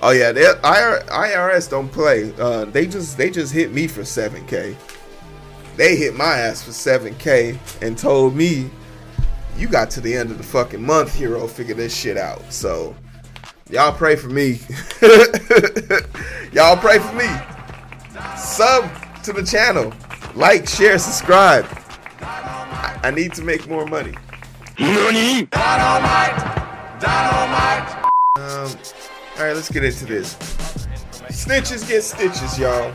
Oh yeah, they, IRS don't play. Uh, they just they just hit me for seven k. They hit my ass for seven k and told me, "You got to the end of the fucking month, hero. Figure this shit out." So, y'all pray for me. y'all pray for me. Sub to the channel, like, share, subscribe. I, I need to make more money. Dynamite! Dynamite! Um. All right, let's get into this. Snitches get stitches, y'all.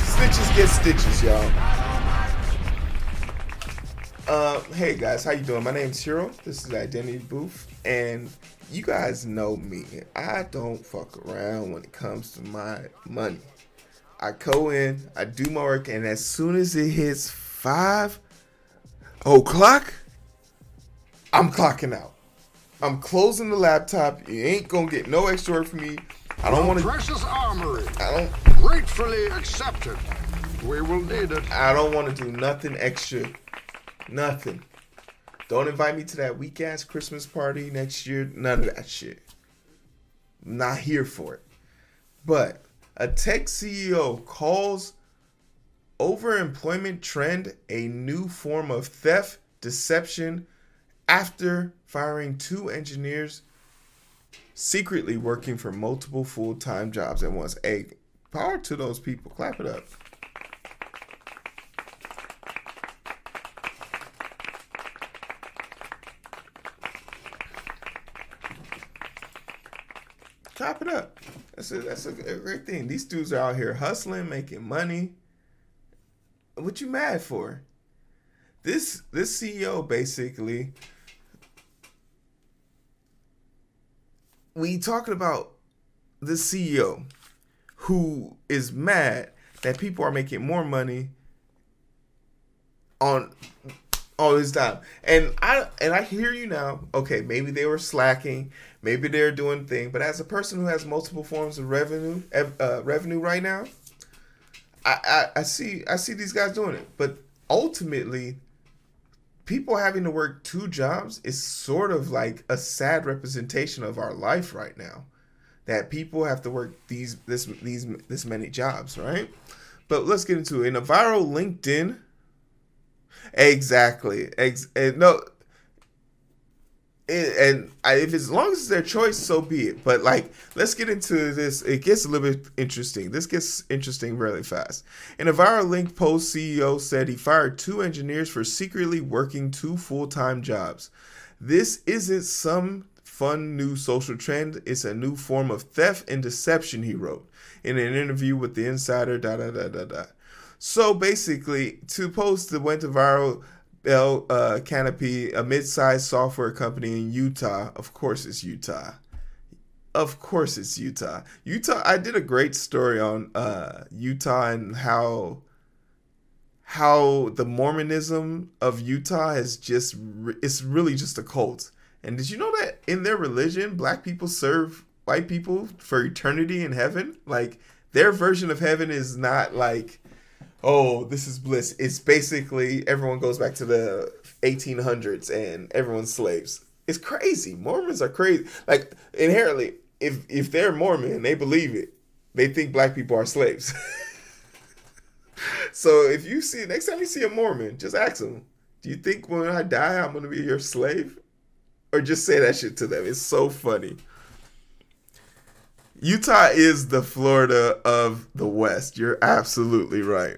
Snitches get stitches, y'all. Uh, hey guys, how you doing? My name's Hero. This is Identity Booth, and you guys know me. I don't fuck around when it comes to my money. I go in, I do my work, and as soon as it hits five o'clock, I'm clocking out. I'm closing the laptop. You ain't gonna get no extra work from me. I don't want to. Precious armory. I don't. Gratefully accepted. We will need it. I don't want to do nothing extra. Nothing. Don't invite me to that weak ass Christmas party next year. None of that shit. I'm not here for it. But a tech CEO calls overemployment trend a new form of theft, deception, after firing two engineers secretly working for multiple full-time jobs at once. A power to those people. Clap it up. Clap it up. That's a that's a great thing. These dudes are out here hustling, making money. What you mad for? This this CEO basically we talking about the CEO who is mad that people are making more money on all this time. And I and I hear you now. Okay, maybe they were slacking, maybe they're doing thing, but as a person who has multiple forms of revenue uh, revenue right now, I, I I see I see these guys doing it. But ultimately, people having to work two jobs is sort of like a sad representation of our life right now that people have to work these this these this many jobs right? But let's get into it. In a viral linkedin exactly Ex- eh, no and if as long as it's their choice, so be it. But like, let's get into this. It gets a little bit interesting. This gets interesting really fast. In a viral link post, CEO said he fired two engineers for secretly working two full-time jobs. This isn't some fun new social trend. It's a new form of theft and deception. He wrote in an interview with the Insider. Da da da da da. So basically, two posts that went viral Bell uh, Canopy, a mid-sized software company in Utah. Of course, it's Utah. Of course, it's Utah. Utah. I did a great story on uh, Utah and how how the Mormonism of Utah is just it's really just a cult. And did you know that in their religion, black people serve white people for eternity in heaven? Like their version of heaven is not like oh, this is bliss. It's basically everyone goes back to the 1800s and everyone's slaves. It's crazy. Mormons are crazy. Like inherently, if if they're Mormon, they believe it. They think black people are slaves. so if you see next time you see a Mormon, just ask them, "Do you think when I die I'm going to be your slave?" Or just say that shit to them. It's so funny. Utah is the Florida of the West. You're absolutely right.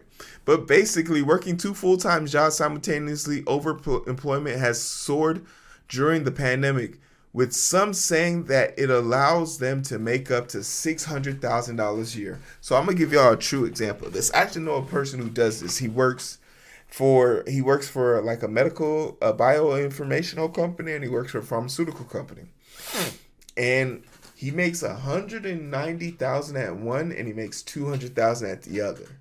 But basically, working two full time jobs simultaneously over employment has soared during the pandemic, with some saying that it allows them to make up to $600,000 a year. So I'm going to give y'all a true example of this. I actually know a person who does this. He works for he works for like a medical a bioinformational company and he works for a pharmaceutical company. And he makes 190,000 at one and he makes 200,000 at the other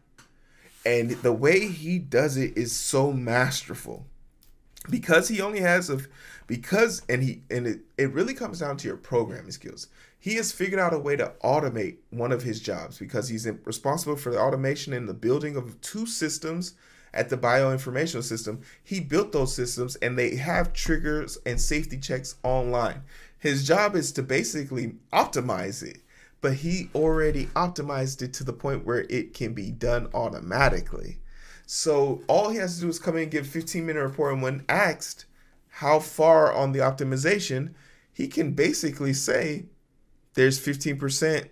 and the way he does it is so masterful. Because he only has a because and he and it, it really comes down to your programming skills. He has figured out a way to automate one of his jobs because he's responsible for the automation and the building of two systems at the bioinformational system. He built those systems and they have triggers and safety checks online. His job is to basically optimize it. But he already optimized it to the point where it can be done automatically. So all he has to do is come in and give 15 minute report. And when asked how far on the optimization, he can basically say there's 15%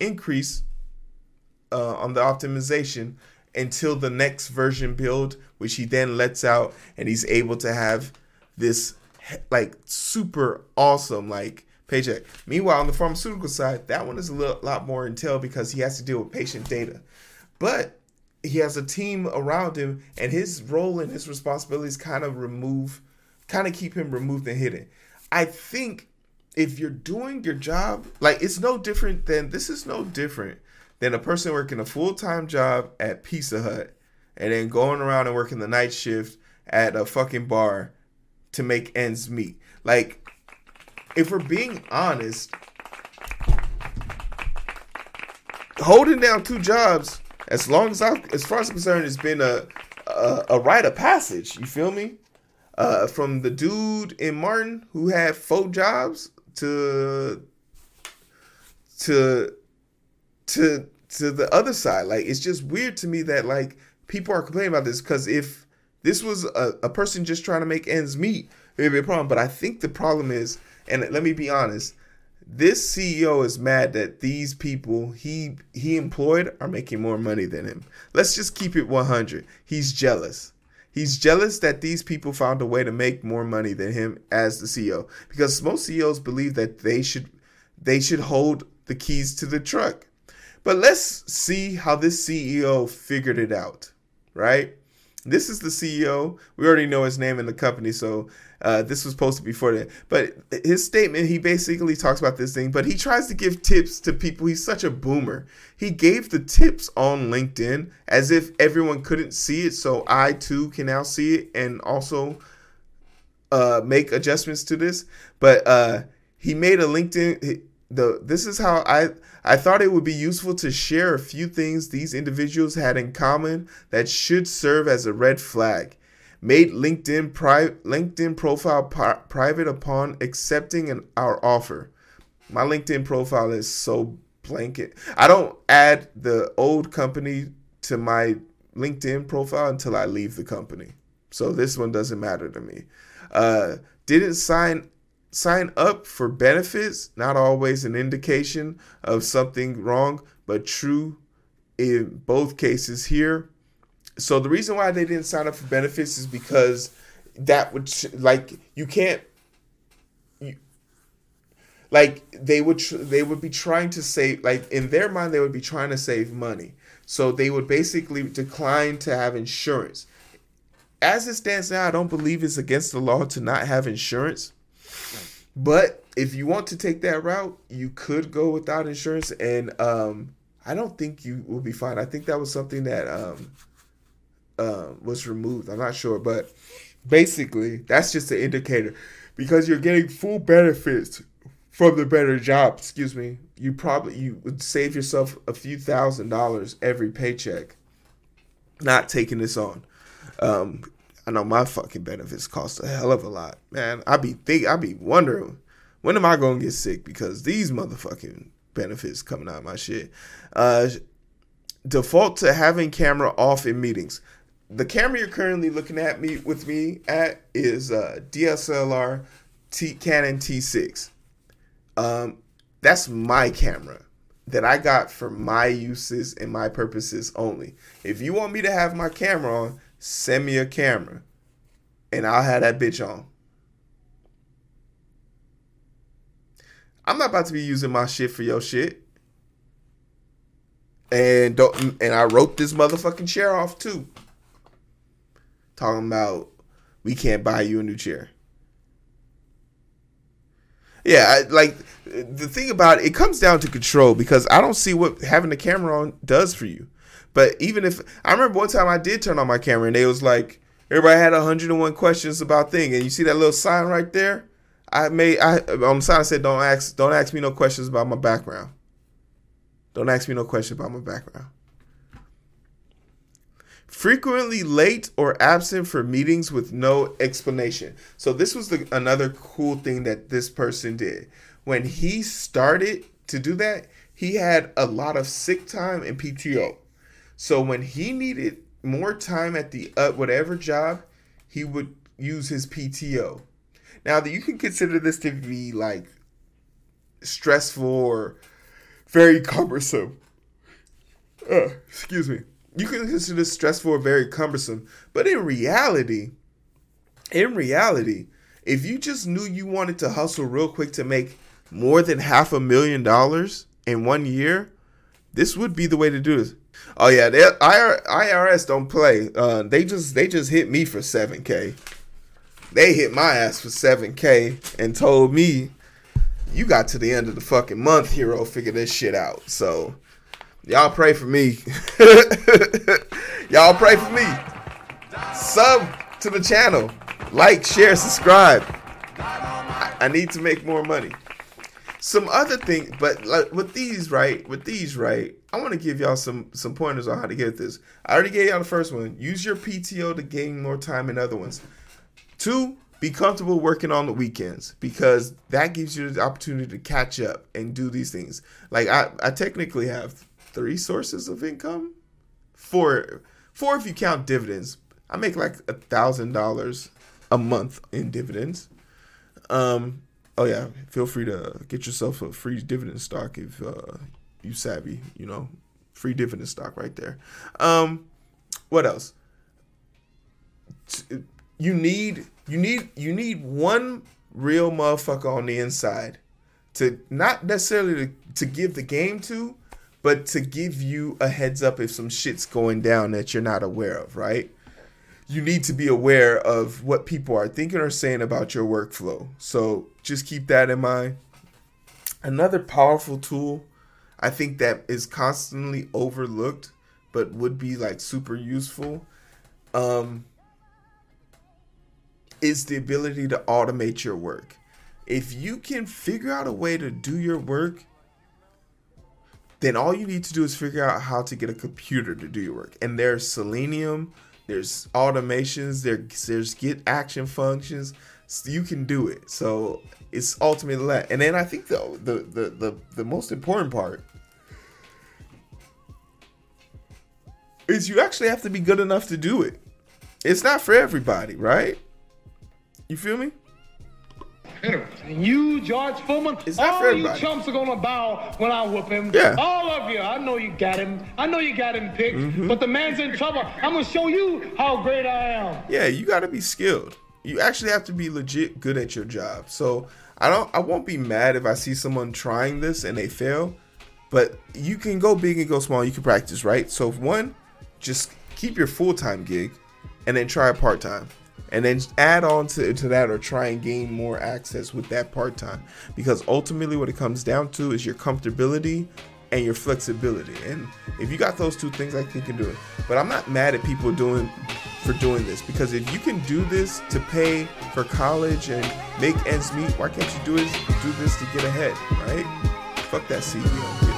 increase uh, on the optimization until the next version build, which he then lets out, and he's able to have this like super awesome like paycheck. Meanwhile, on the pharmaceutical side, that one is a little, lot more entailed because he has to deal with patient data, but he has a team around him, and his role and his responsibilities kind of remove, kind of keep him removed and hidden. I think if you're doing your job, like it's no different than this is no different than a person working a full time job at Pizza Hut and then going around and working the night shift at a fucking bar to make ends meet. Like, if we're being honest, holding down two jobs, as long as I, as far as I'm concerned, has been a a, a rite of passage. You feel me? Uh, from the dude in Martin who had four jobs to to to to the other side. Like it's just weird to me that like people are complaining about this because if this was a, a person just trying to make ends meet, it'd be a problem. But I think the problem is, and let me be honest, this CEO is mad that these people he he employed are making more money than him. Let's just keep it 100. He's jealous. He's jealous that these people found a way to make more money than him as the CEO because most CEOs believe that they should they should hold the keys to the truck. But let's see how this CEO figured it out, right? This is the CEO. We already know his name in the company, so uh, this was posted before that. But his statement, he basically talks about this thing, but he tries to give tips to people. He's such a boomer. He gave the tips on LinkedIn as if everyone couldn't see it, so I too can now see it and also uh, make adjustments to this. But uh, he made a LinkedIn. The this is how I I thought it would be useful to share a few things these individuals had in common that should serve as a red flag. Made LinkedIn pri- LinkedIn profile pri- private upon accepting an, our offer. My LinkedIn profile is so blanket. I don't add the old company to my LinkedIn profile until I leave the company. So this one doesn't matter to me. Uh, didn't sign sign up for benefits, not always an indication of something wrong, but true in both cases here. So the reason why they didn't sign up for benefits is because that would like you can't you, like they would tr- they would be trying to save like in their mind they would be trying to save money. So they would basically decline to have insurance. As it stands now, I don't believe it's against the law to not have insurance but if you want to take that route, you could go without insurance, and um, I don't think you will be fine. I think that was something that um, uh, was removed. I'm not sure, but basically, that's just an indicator because you're getting full benefits from the better job. Excuse me. You probably you would save yourself a few thousand dollars every paycheck, not taking this on. Um, I know my fucking benefits cost a hell of a lot, man. I be think I be wondering when am I gonna get sick because these motherfucking benefits coming out of my shit. Uh, default to having camera off in meetings. The camera you're currently looking at me with me at is uh, DSLR T Canon T6. Um, that's my camera that I got for my uses and my purposes only. If you want me to have my camera on, send me a camera and I'll have that bitch on. I'm not about to be using my shit for your shit. And don't and I wrote this motherfucking chair off too. Talking about we can't buy you a new chair. Yeah, I, like the thing about it, it comes down to control because I don't see what having the camera on does for you. But even if I remember one time I did turn on my camera and they was like everybody had 101 questions about thing and you see that little sign right there? I made I on the sign I said don't ask don't ask me no questions about my background. Don't ask me no questions about my background. frequently late or absent for meetings with no explanation. So this was the another cool thing that this person did. When he started to do that, he had a lot of sick time and PTO. So when he needed more time at the uh, whatever job, he would use his PTO. Now that you can consider this to be like stressful or very cumbersome. Uh, excuse me. You can consider this stressful or very cumbersome, but in reality, in reality, if you just knew you wanted to hustle real quick to make more than half a million dollars in one year, this would be the way to do this. Oh yeah, they, IRS don't play. Uh, they just they just hit me for seven k. They hit my ass for seven k and told me, "You got to the end of the fucking month, hero. Figure this shit out." So, y'all pray for me. y'all pray for me. Sub to the channel, like, share, subscribe. I, I need to make more money some other thing, but like with these, right? With these, right? I want to give y'all some some pointers on how to get this. I already gave y'all the first one. Use your PTO to gain more time in other ones. Two, be comfortable working on the weekends because that gives you the opportunity to catch up and do these things. Like I, I technically have three sources of income. Four, four if you count dividends. I make like a thousand dollars a month in dividends. Um, oh yeah, feel free to get yourself a free dividend stock if uh, you savvy. You know, free dividend stock right there. Um, what else? You need you need you need one real motherfucker on the inside to not necessarily to, to give the game to, but to give you a heads up if some shit's going down that you're not aware of, right? you need to be aware of what people are thinking or saying about your workflow. So just keep that in mind. Another powerful tool I think that is constantly overlooked but would be like super useful um, is the ability to automate your work. If you can figure out a way to do your work, then all you need to do is figure out how to get a computer to do your work. And there's Selenium, there's automations, there, there's get action functions. So you can do it. So it's ultimately that. And then I think the, the the the the most important part is you actually have to be good enough to do it. It's not for everybody, right? You feel me? And you, George Foreman, all you chumps are gonna bow when I whoop him. Yeah. All of you. I know you got him. I know you got him picked. Mm-hmm. But the man's in trouble. I'm gonna show you how great I am. Yeah, you gotta be skilled. You actually have to be legit good at your job. So I don't I won't be mad if I see someone trying this and they fail. But you can go big and go small. You can practice, right? So if one, just keep your full time gig and then try a part time and then add on to, to that or try and gain more access with that part time because ultimately what it comes down to is your comfortability and your flexibility. And if you got those two things i think you can do it. But i'm not mad at people doing for doing this. Because if you can do this to pay for college and make ends meet why can't you do it do this to get ahead right? Fuck that ceo